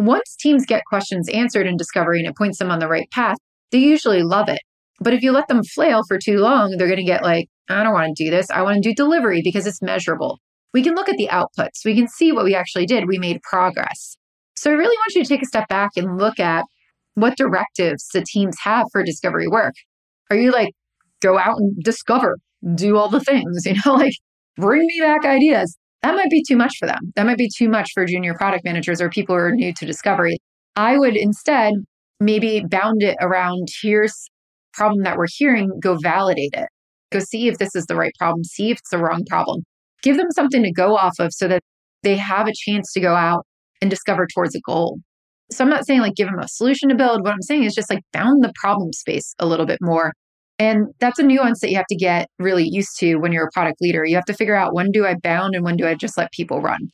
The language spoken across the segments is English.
Once teams get questions answered in discovery and it points them on the right path, they usually love it. But if you let them flail for too long, they're going to get like, I don't want to do this. I want to do delivery because it's measurable. We can look at the outputs. We can see what we actually did. We made progress. So I really want you to take a step back and look at what directives the teams have for discovery work. Are you like, go out and discover, do all the things, you know, like bring me back ideas? That might be too much for them. That might be too much for junior product managers or people who are new to discovery. I would instead maybe bound it around here's problem that we're hearing, go validate it. Go see if this is the right problem, see if it's the wrong problem. Give them something to go off of so that they have a chance to go out and discover towards a goal. So I'm not saying like give them a solution to build. What I'm saying is just like bound the problem space a little bit more. And that's a nuance that you have to get really used to when you're a product leader. You have to figure out when do I bound and when do I just let people run.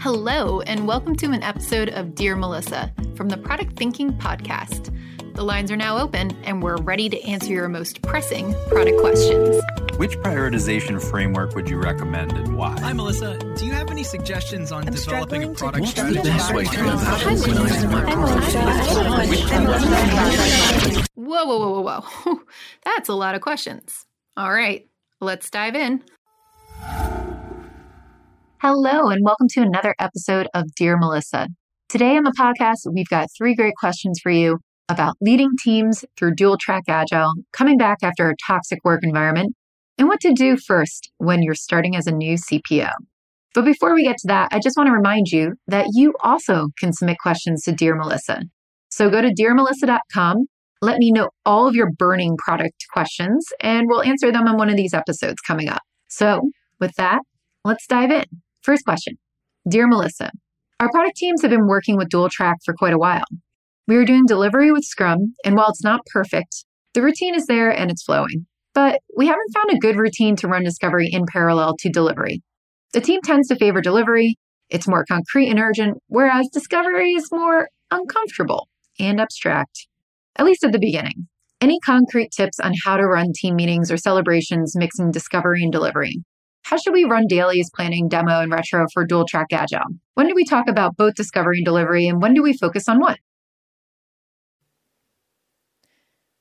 Hello, and welcome to an episode of Dear Melissa from the Product Thinking Podcast. The lines are now open, and we're ready to answer your most pressing product questions. Which prioritization framework would you recommend and why? Hi, Melissa. Do you have any suggestions on I'm developing a product strategy? Whoa, whoa, whoa, whoa, whoa. That's a lot of questions. All right, let's dive in. Hello, and welcome to another episode of Dear Melissa. Today on the podcast, we've got three great questions for you about leading teams through dual track agile, coming back after a toxic work environment, and what to do first when you're starting as a new CPO. But before we get to that, I just want to remind you that you also can submit questions to Dear Melissa. So go to dearmelissa.com, let me know all of your burning product questions, and we'll answer them on one of these episodes coming up. So with that, let's dive in. First question Dear Melissa, our product teams have been working with dual track for quite a while. We are doing delivery with Scrum, and while it's not perfect, the routine is there and it's flowing. But we haven't found a good routine to run discovery in parallel to delivery. The team tends to favor delivery, it's more concrete and urgent, whereas discovery is more uncomfortable and abstract, at least at the beginning. Any concrete tips on how to run team meetings or celebrations mixing discovery and delivery? How should we run dailies, planning, demo, and retro for dual track agile? When do we talk about both discovery and delivery, and when do we focus on one?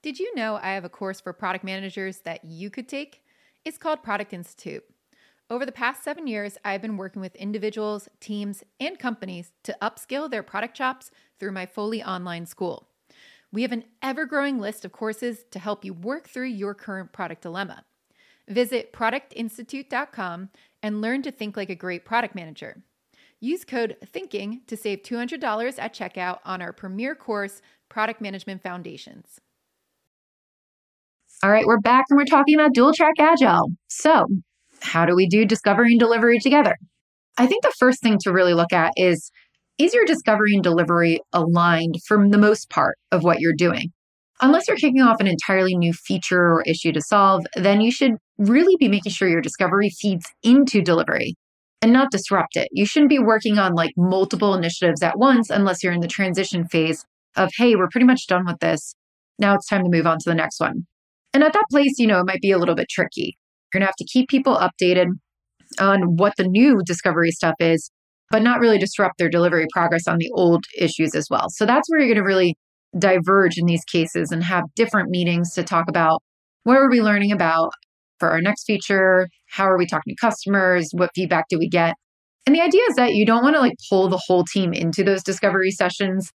Did you know I have a course for product managers that you could take? It's called Product Institute. Over the past seven years, I've been working with individuals, teams, and companies to upskill their product chops through my fully online school. We have an ever growing list of courses to help you work through your current product dilemma. Visit productinstitute.com and learn to think like a great product manager. Use code THINKING to save $200 at checkout on our premier course, Product Management Foundations. All right, we're back and we're talking about dual track agile. So, how do we do discovery and delivery together? I think the first thing to really look at is is your discovery and delivery aligned from the most part of what you're doing? Unless you're kicking off an entirely new feature or issue to solve, then you should really be making sure your discovery feeds into delivery and not disrupt it. You shouldn't be working on like multiple initiatives at once unless you're in the transition phase of, hey, we're pretty much done with this. Now it's time to move on to the next one. And at that place, you know, it might be a little bit tricky. You're going to have to keep people updated on what the new discovery stuff is, but not really disrupt their delivery progress on the old issues as well. So that's where you're going to really diverge in these cases and have different meetings to talk about what are we learning about for our next feature? How are we talking to customers? What feedback do we get? And the idea is that you don't want to like pull the whole team into those discovery sessions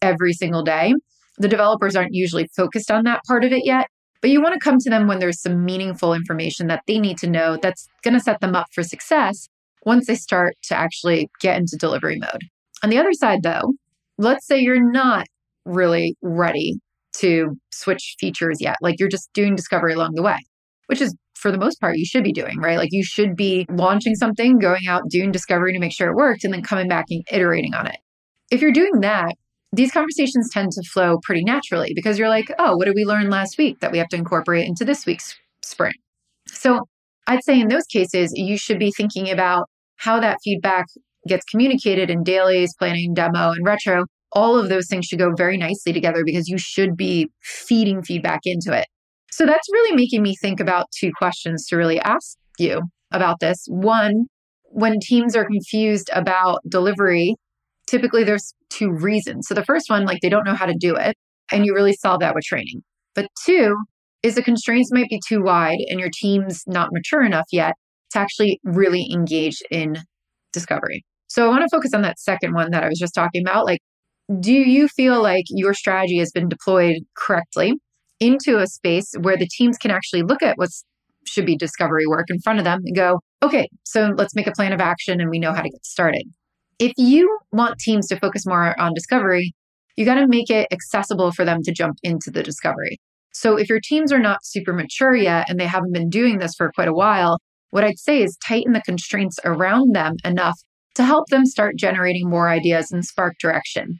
every single day. The developers aren't usually focused on that part of it yet. But you want to come to them when there's some meaningful information that they need to know that's going to set them up for success once they start to actually get into delivery mode. On the other side, though, let's say you're not really ready to switch features yet. Like you're just doing discovery along the way, which is for the most part you should be doing, right? Like you should be launching something, going out, doing discovery to make sure it worked, and then coming back and iterating on it. If you're doing that, these conversations tend to flow pretty naturally because you're like, oh, what did we learn last week that we have to incorporate into this week's sprint? So I'd say in those cases, you should be thinking about how that feedback gets communicated in dailies, planning, demo, and retro. All of those things should go very nicely together because you should be feeding feedback into it. So that's really making me think about two questions to really ask you about this. One, when teams are confused about delivery, typically there's two reasons. So the first one, like they don't know how to do it, and you really solve that with training. But two is the constraints might be too wide and your team's not mature enough yet to actually really engage in discovery. So I want to focus on that second one that I was just talking about. Like, do you feel like your strategy has been deployed correctly into a space where the teams can actually look at what's should be discovery work in front of them and go, okay, so let's make a plan of action and we know how to get started. If you want teams to focus more on discovery, you got to make it accessible for them to jump into the discovery. So if your teams are not super mature yet and they haven't been doing this for quite a while, what I'd say is tighten the constraints around them enough to help them start generating more ideas and spark direction.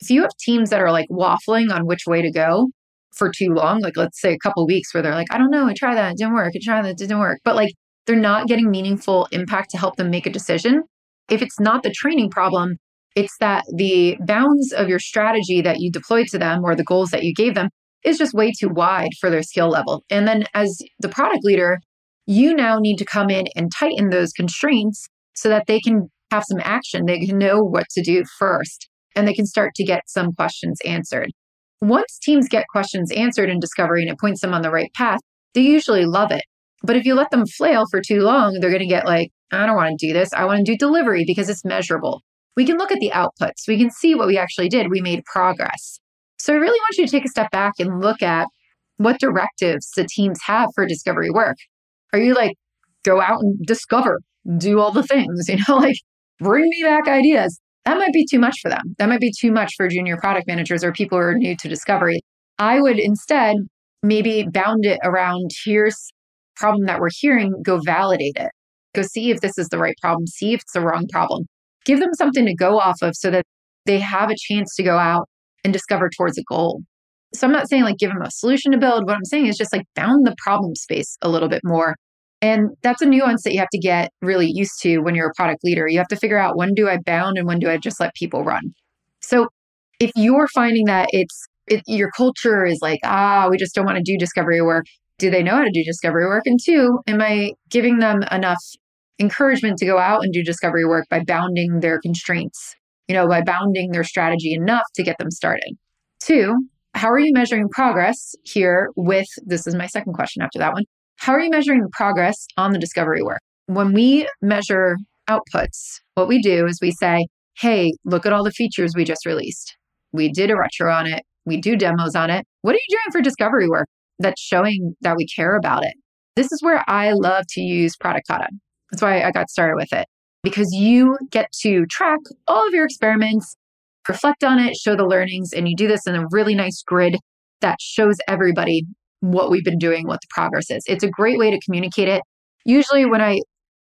If you have teams that are like waffling on which way to go for too long, like let's say a couple weeks where they're like, I don't know, I tried that, it didn't work, I tried that, it didn't work, but like they're not getting meaningful impact to help them make a decision. If it's not the training problem, it's that the bounds of your strategy that you deployed to them or the goals that you gave them is just way too wide for their skill level. And then as the product leader, you now need to come in and tighten those constraints so that they can have some action. They can know what to do first and they can start to get some questions answered. Once teams get questions answered in discovery and it points them on the right path, they usually love it. But if you let them flail for too long, they're going to get like, I don't want to do this. I want to do delivery because it's measurable. We can look at the outputs. We can see what we actually did. We made progress. So I really want you to take a step back and look at what directives the teams have for discovery work. Are you like, go out and discover, do all the things, you know, like bring me back ideas? That might be too much for them. That might be too much for junior product managers or people who are new to discovery. I would instead maybe bound it around here's problem that we're hearing, go validate it. Go see if this is the right problem, see if it's the wrong problem. Give them something to go off of so that they have a chance to go out and discover towards a goal. So I'm not saying like give them a solution to build. What I'm saying is just like bound the problem space a little bit more. And that's a nuance that you have to get really used to when you're a product leader. You have to figure out when do I bound and when do I just let people run. So if you're finding that it's it, your culture is like, ah, we just don't want to do discovery work. Do they know how to do discovery work? And two, am I giving them enough encouragement to go out and do discovery work by bounding their constraints you know, by bounding their strategy enough to get them started. Two, how are you measuring progress here with this is my second question after that one. How are you measuring progress on the discovery work? When we measure outputs, what we do is we say, hey, look at all the features we just released. We did a retro on it. We do demos on it. What are you doing for discovery work that's showing that we care about it? This is where I love to use Product Kata. That's why I got started with it because you get to track all of your experiments, reflect on it, show the learnings, and you do this in a really nice grid that shows everybody what we've been doing, what the progress is. It's a great way to communicate it. Usually, when I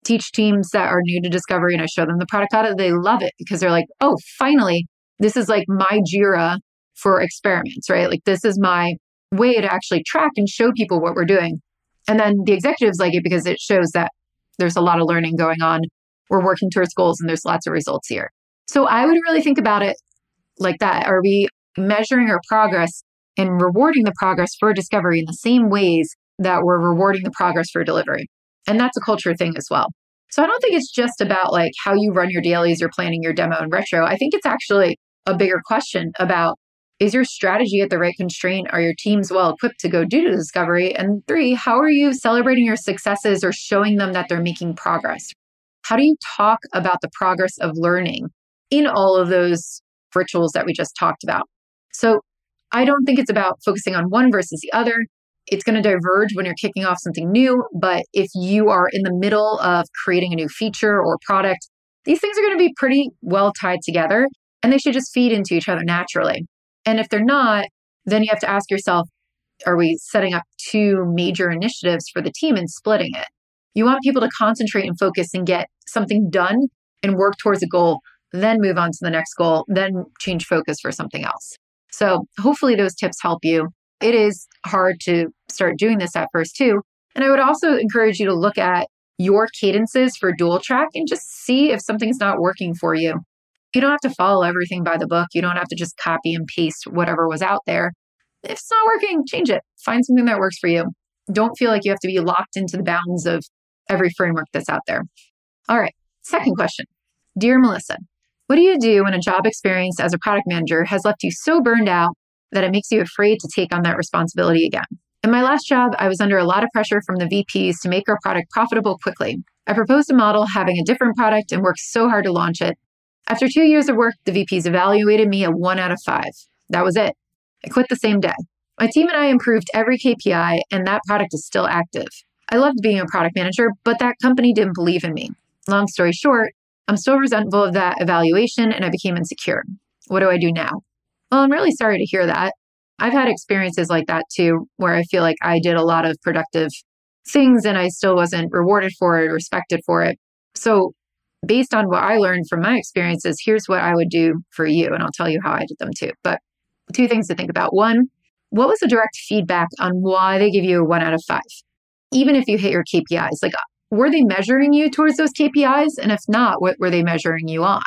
teach teams that are new to discovery and I show them the Product Kata, they love it because they're like, oh, finally, this is like my JIRA for experiments, right? Like, this is my way to actually track and show people what we're doing. And then the executives like it because it shows that there's a lot of learning going on we're working towards goals and there's lots of results here. So I would really think about it like that. Are we measuring our progress and rewarding the progress for discovery in the same ways that we're rewarding the progress for delivery? And that's a culture thing as well. So I don't think it's just about like how you run your dailies or planning your demo and retro. I think it's actually a bigger question about is your strategy at the right constraint? Are your teams well equipped to go do the discovery? And three, how are you celebrating your successes or showing them that they're making progress? How do you talk about the progress of learning in all of those rituals that we just talked about? So I don't think it's about focusing on one versus the other. It's going to diverge when you're kicking off something new. But if you are in the middle of creating a new feature or product, these things are going to be pretty well tied together and they should just feed into each other naturally. And if they're not, then you have to ask yourself, are we setting up two major initiatives for the team and splitting it? You want people to concentrate and focus and get something done and work towards a goal, then move on to the next goal, then change focus for something else. So hopefully those tips help you. It is hard to start doing this at first too. And I would also encourage you to look at your cadences for dual track and just see if something's not working for you. You don't have to follow everything by the book. You don't have to just copy and paste whatever was out there. If it's not working, change it. Find something that works for you. Don't feel like you have to be locked into the bounds of every framework that's out there. All right. Second question Dear Melissa, what do you do when a job experience as a product manager has left you so burned out that it makes you afraid to take on that responsibility again? In my last job, I was under a lot of pressure from the VPs to make our product profitable quickly. I proposed a model having a different product and worked so hard to launch it. After two years of work, the VPs evaluated me a one out of five. That was it. I quit the same day. My team and I improved every KPI, and that product is still active. I loved being a product manager, but that company didn't believe in me. Long story short, I'm still resentful of that evaluation and I became insecure. What do I do now? Well, I'm really sorry to hear that. I've had experiences like that too, where I feel like I did a lot of productive things and I still wasn't rewarded for it, or respected for it. So, based on what I learned from my experiences, here's what I would do for you. And I'll tell you how I did them too. But two things to think about. One, what was the direct feedback on why they give you a one out of five? Even if you hit your KPIs, like were they measuring you towards those KPIs? And if not, what were they measuring you on?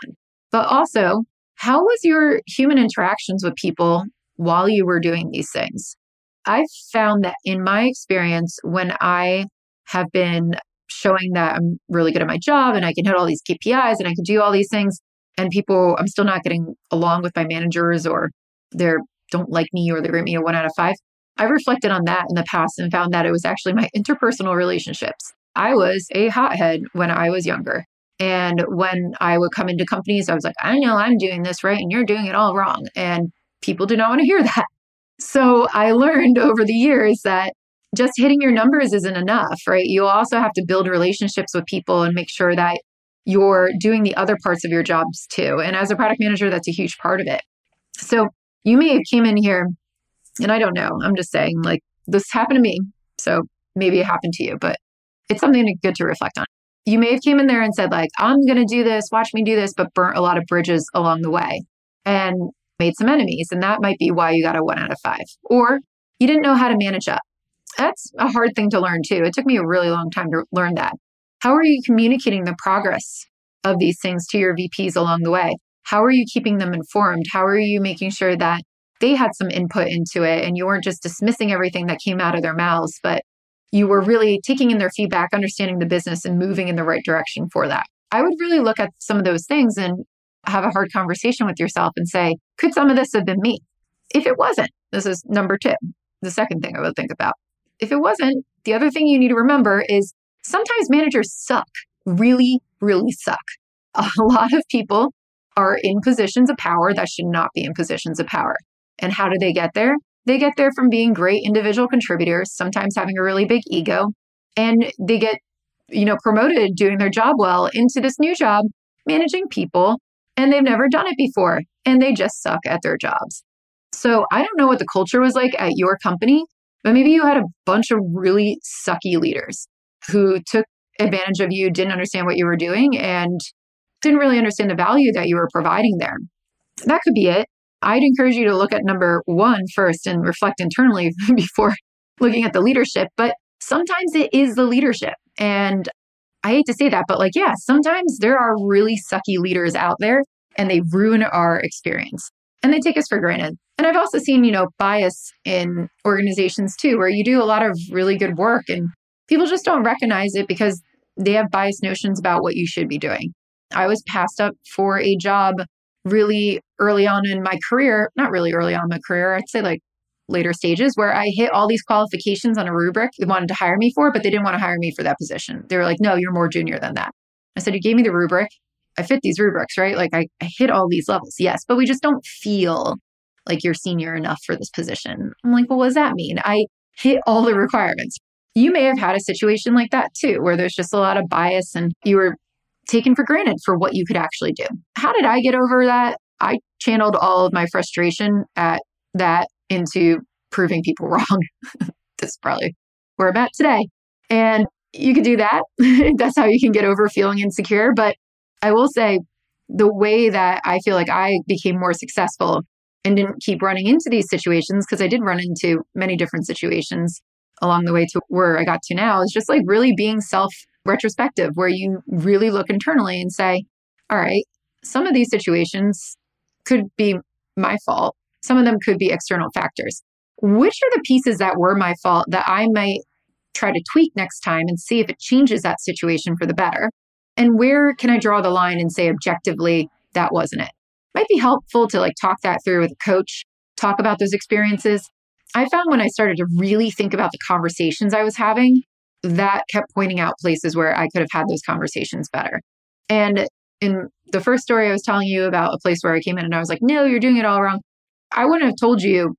But also, how was your human interactions with people while you were doing these things? I've found that in my experience, when I have been showing that I'm really good at my job and I can hit all these KPIs and I can do all these things, and people, I'm still not getting along with my managers or they don't like me or they rate me a one out of five. I reflected on that in the past and found that it was actually my interpersonal relationships. I was a hothead when I was younger. And when I would come into companies, I was like, I know I'm doing this right and you're doing it all wrong. And people do not want to hear that. So I learned over the years that just hitting your numbers isn't enough, right? You also have to build relationships with people and make sure that you're doing the other parts of your jobs too. And as a product manager, that's a huge part of it. So you may have came in here, and I don't know, I'm just saying, like this happened to me. So maybe it happened to you, but it's something good to reflect on. You may have came in there and said, like, I'm going to do this, watch me do this, but burnt a lot of bridges along the way and made some enemies. And that might be why you got a one out of five. Or you didn't know how to manage up. That's a hard thing to learn too. It took me a really long time to learn that. How are you communicating the progress of these things to your VPs along the way? How are you keeping them informed? How are you making sure that they had some input into it and you weren't just dismissing everything that came out of their mouths, but you were really taking in their feedback, understanding the business, and moving in the right direction for that. I would really look at some of those things and have a hard conversation with yourself and say, could some of this have been me? If it wasn't, this is number two, the second thing I would think about. If it wasn't, the other thing you need to remember is sometimes managers suck, really, really suck. A lot of people are in positions of power that should not be in positions of power. And how do they get there? They get there from being great individual contributors, sometimes having a really big ego, and they get, you know, promoted doing their job well into this new job, managing people, and they've never done it before, and they just suck at their jobs. So I don't know what the culture was like at your company, but maybe you had a bunch of really sucky leaders who took advantage of you, didn't understand what you were doing, and didn't really understand the value that you were providing there. That could be it. I'd encourage you to look at number one first and reflect internally before looking at the leadership. But sometimes it is the leadership. And I hate to say that, but like, yeah, sometimes there are really sucky leaders out there and they ruin our experience and they take us for granted. And I've also seen, you know, bias in organizations too, where you do a lot of really good work and people just don't recognize it because they have biased notions about what you should be doing. I was passed up for a job really early on in my career, not really early on my career, I'd say like later stages where I hit all these qualifications on a rubric they wanted to hire me for, but they didn't want to hire me for that position. They were like, no, you're more junior than that. I said, you gave me the rubric. I fit these rubrics, right? Like I, I hit all these levels. Yes, but we just don't feel like you're senior enough for this position. I'm like, well, what does that mean? I hit all the requirements. You may have had a situation like that too, where there's just a lot of bias and you were taken for granted for what you could actually do. How did I get over that? I channeled all of my frustration at that into proving people wrong. That's probably where I'm at today. And you can do that. That's how you can get over feeling insecure. But I will say the way that I feel like I became more successful and didn't keep running into these situations, because I did run into many different situations along the way to where I got to now, is just like really being self retrospective where you really look internally and say, all right, some of these situations could be my fault. Some of them could be external factors. Which are the pieces that were my fault that I might try to tweak next time and see if it changes that situation for the better? And where can I draw the line and say objectively that wasn't it? Might be helpful to like talk that through with a coach, talk about those experiences. I found when I started to really think about the conversations I was having, that kept pointing out places where I could have had those conversations better. And in the first story I was telling you about a place where I came in and I was like, no, you're doing it all wrong. I wouldn't have told you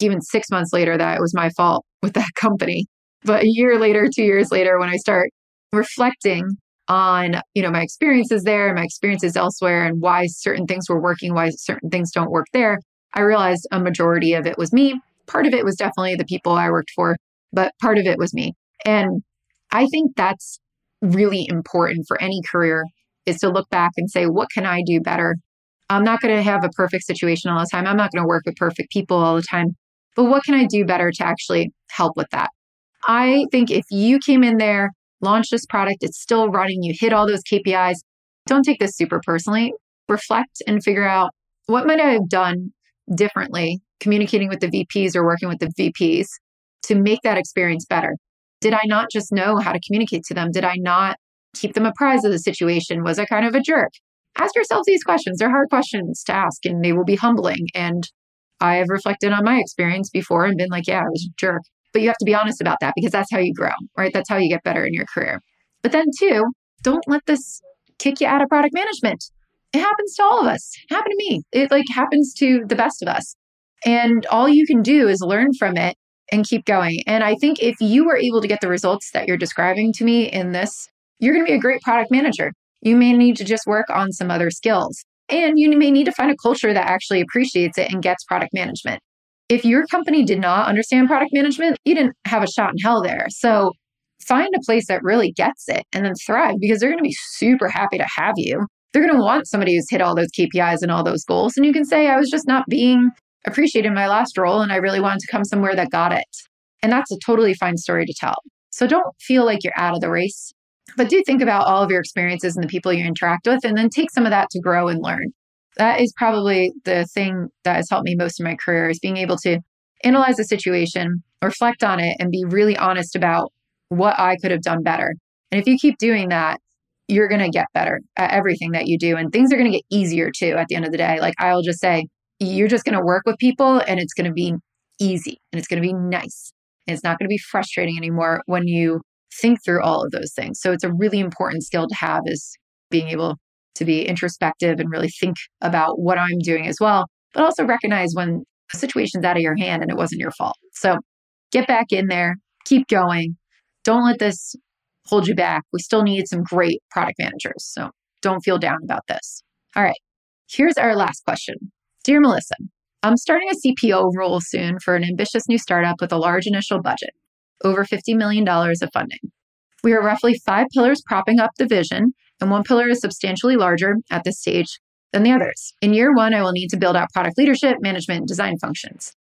even six months later that it was my fault with that company. But a year later, two years later, when I start reflecting on, you know, my experiences there, my experiences elsewhere, and why certain things were working, why certain things don't work there, I realized a majority of it was me. Part of it was definitely the people I worked for, but part of it was me. And I think that's really important for any career is to look back and say, what can I do better? I'm not going to have a perfect situation all the time. I'm not going to work with perfect people all the time. But what can I do better to actually help with that? I think if you came in there, launched this product, it's still running, you hit all those KPIs, don't take this super personally. Reflect and figure out what might I have done differently, communicating with the VPs or working with the VPs to make that experience better. Did I not just know how to communicate to them? Did I not keep them apprised of the situation? Was I kind of a jerk? Ask yourselves these questions. They're hard questions to ask and they will be humbling. And I have reflected on my experience before and been like, yeah, I was a jerk. But you have to be honest about that because that's how you grow, right? That's how you get better in your career. But then, two, don't let this kick you out of product management. It happens to all of us. It happened to me. It like happens to the best of us. And all you can do is learn from it and keep going. And I think if you were able to get the results that you're describing to me in this, you're going to be a great product manager. You may need to just work on some other skills. And you may need to find a culture that actually appreciates it and gets product management. If your company did not understand product management, you didn't have a shot in hell there. So find a place that really gets it and then thrive because they're going to be super happy to have you. They're going to want somebody who's hit all those KPIs and all those goals. And you can say, I was just not being appreciated in my last role and I really wanted to come somewhere that got it. And that's a totally fine story to tell. So don't feel like you're out of the race, but do think about all of your experiences and the people you interact with and then take some of that to grow and learn. That is probably the thing that has helped me most in my career is being able to analyze a situation, reflect on it and be really honest about what I could have done better. And if you keep doing that, you're going to get better at everything that you do and things are going to get easier too at the end of the day. Like I'll just say, you're just going to work with people and it's going to be easy and it's going to be nice. And it's not going to be frustrating anymore when you think through all of those things. So it's a really important skill to have is being able to be introspective and really think about what I'm doing as well, but also recognize when a situation's out of your hand and it wasn't your fault. So get back in there, keep going. Don't let this hold you back. We still need some great product managers. So don't feel down about this. All right. Here's our last question. Dear Melissa, I'm starting a CPO role soon for an ambitious new startup with a large initial budget, over $50 million of funding. We are roughly five pillars propping up the vision, and one pillar is substantially larger at this stage than the others. In year one, I will need to build out product leadership, management, design functions.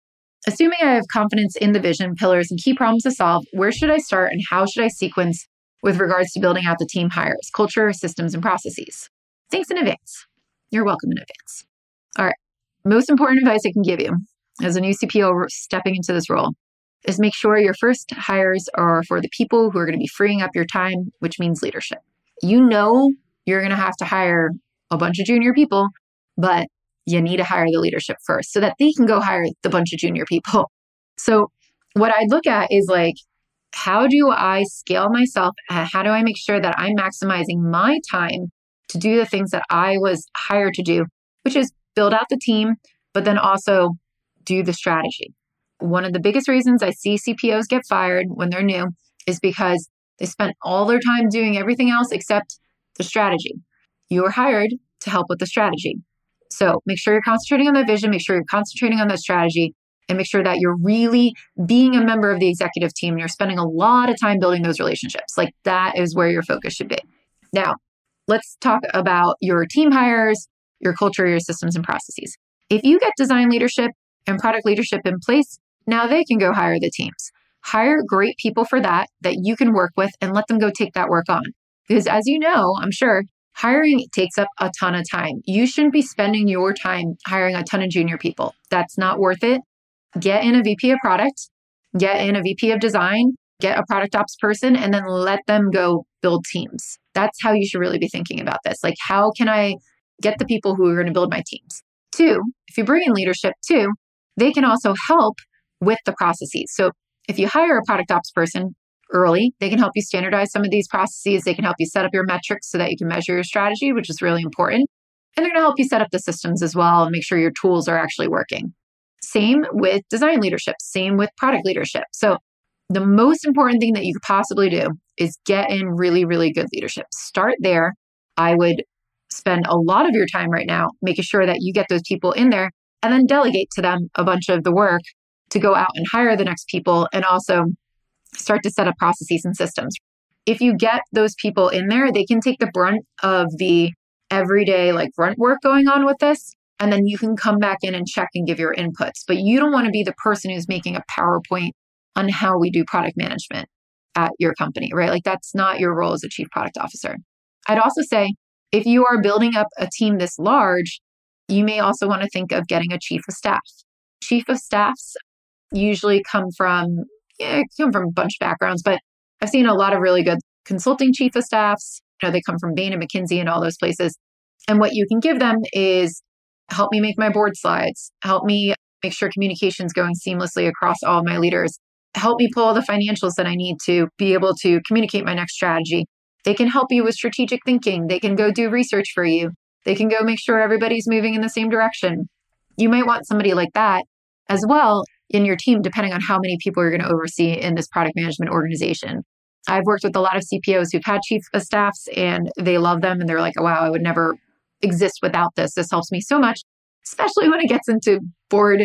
Assuming I have confidence in the vision, pillars, and key problems to solve, where should I start and how should I sequence with regards to building out the team hires, culture, systems, and processes? Thanks in advance. You're welcome in advance. All right most important advice I can give you as a new CPO stepping into this role is make sure your first hires are for the people who are going to be freeing up your time, which means leadership. You know you're going to have to hire a bunch of junior people, but you need to hire the leadership first so that they can go hire the bunch of junior people. So, what I look at is like, how do I scale myself? How do I make sure that I'm maximizing my time to do the things that I was hired to do, which is build out the team, but then also do the strategy. One of the biggest reasons I see CPOs get fired when they're new is because they spent all their time doing everything else except the strategy. You were hired to help with the strategy. So make sure you're concentrating on the vision, make sure you're concentrating on that strategy, and make sure that you're really being a member of the executive team and you're spending a lot of time building those relationships. Like that is where your focus should be. Now, let's talk about your team hires your culture, your systems and processes. If you get design leadership and product leadership in place, now they can go hire the teams. Hire great people for that that you can work with and let them go take that work on. Because as you know, I'm sure hiring takes up a ton of time. You shouldn't be spending your time hiring a ton of junior people. That's not worth it. Get in a VP of product, get in a VP of design, get a product ops person and then let them go build teams. That's how you should really be thinking about this. Like, how can I get the people who are going to build my teams? Two, if you bring in leadership too, they can also help with the processes. So if you hire a product ops person early, they can help you standardize some of these processes. They can help you set up your metrics so that you can measure your strategy, which is really important. And they're going to help you set up the systems as well and make sure your tools are actually working. Same with design leadership, same with product leadership. So the most important thing that you could possibly do is get in really, really good leadership. Start there. I would spend a lot of your time right now making sure that you get those people in there and then delegate to them a bunch of the work to go out and hire the next people and also start to set up processes and systems. If you get those people in there, they can take the brunt of the everyday like grunt work going on with this. And then you can come back in and check and give your inputs. But you don't want to be the person who's making a PowerPoint on how we do product management at your company, right? Like that's not your role as a chief product officer. I'd also say if you are building up a team this large, you may also want to think of getting a chief of staff. Chief of staffs usually come from yeah, come from a bunch of backgrounds, but I've seen a lot of really good consulting chief of staffs. You know, they come from Bain and McKinsey and all those places. And what you can give them is help me make my board slides, help me make sure communication's going seamlessly across all my leaders, help me pull the financials that I need to be able to communicate my next strategy. They can help you with strategic thinking. They can go do research for you. They can go make sure everybody's moving in the same direction. You might want somebody like that as well in your team, depending on how many people you're going to oversee in this product management organization. I've worked with a lot of CPOs who've had chief of staffs and they love them and they're like, oh, wow, I would never exist without this. This helps me so much, especially when it gets into board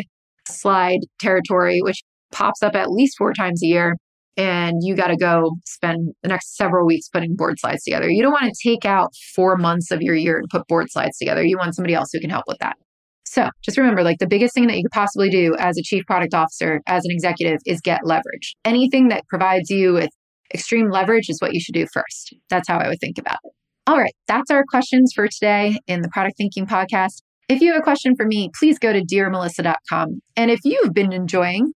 slide territory, which pops up at least four times a year. And you got to go spend the next several weeks putting board slides together. You don't want to take out four months of your year to put board slides together. You want somebody else who can help with that. So just remember like the biggest thing that you could possibly do as a chief product officer, as an executive, is get leverage. Anything that provides you with extreme leverage is what you should do first. That's how I would think about it. All right, that's our questions for today in the Product Thinking Podcast. If you have a question for me, please go to dearmelissa.com. And if you've been enjoying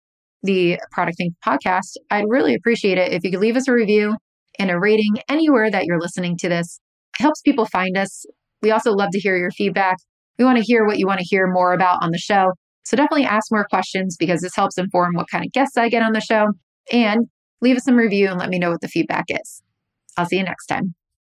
the Product Thinking Podcast, I'd really appreciate it if you could leave us a review and a rating anywhere that you're listening to this. It helps people find us. We also love to hear your feedback. We want to hear what you want to hear more about on the show. So definitely ask more questions because this helps inform what kind of guests I get on the show. And leave us some review and let me know what the feedback is. I'll see you next time.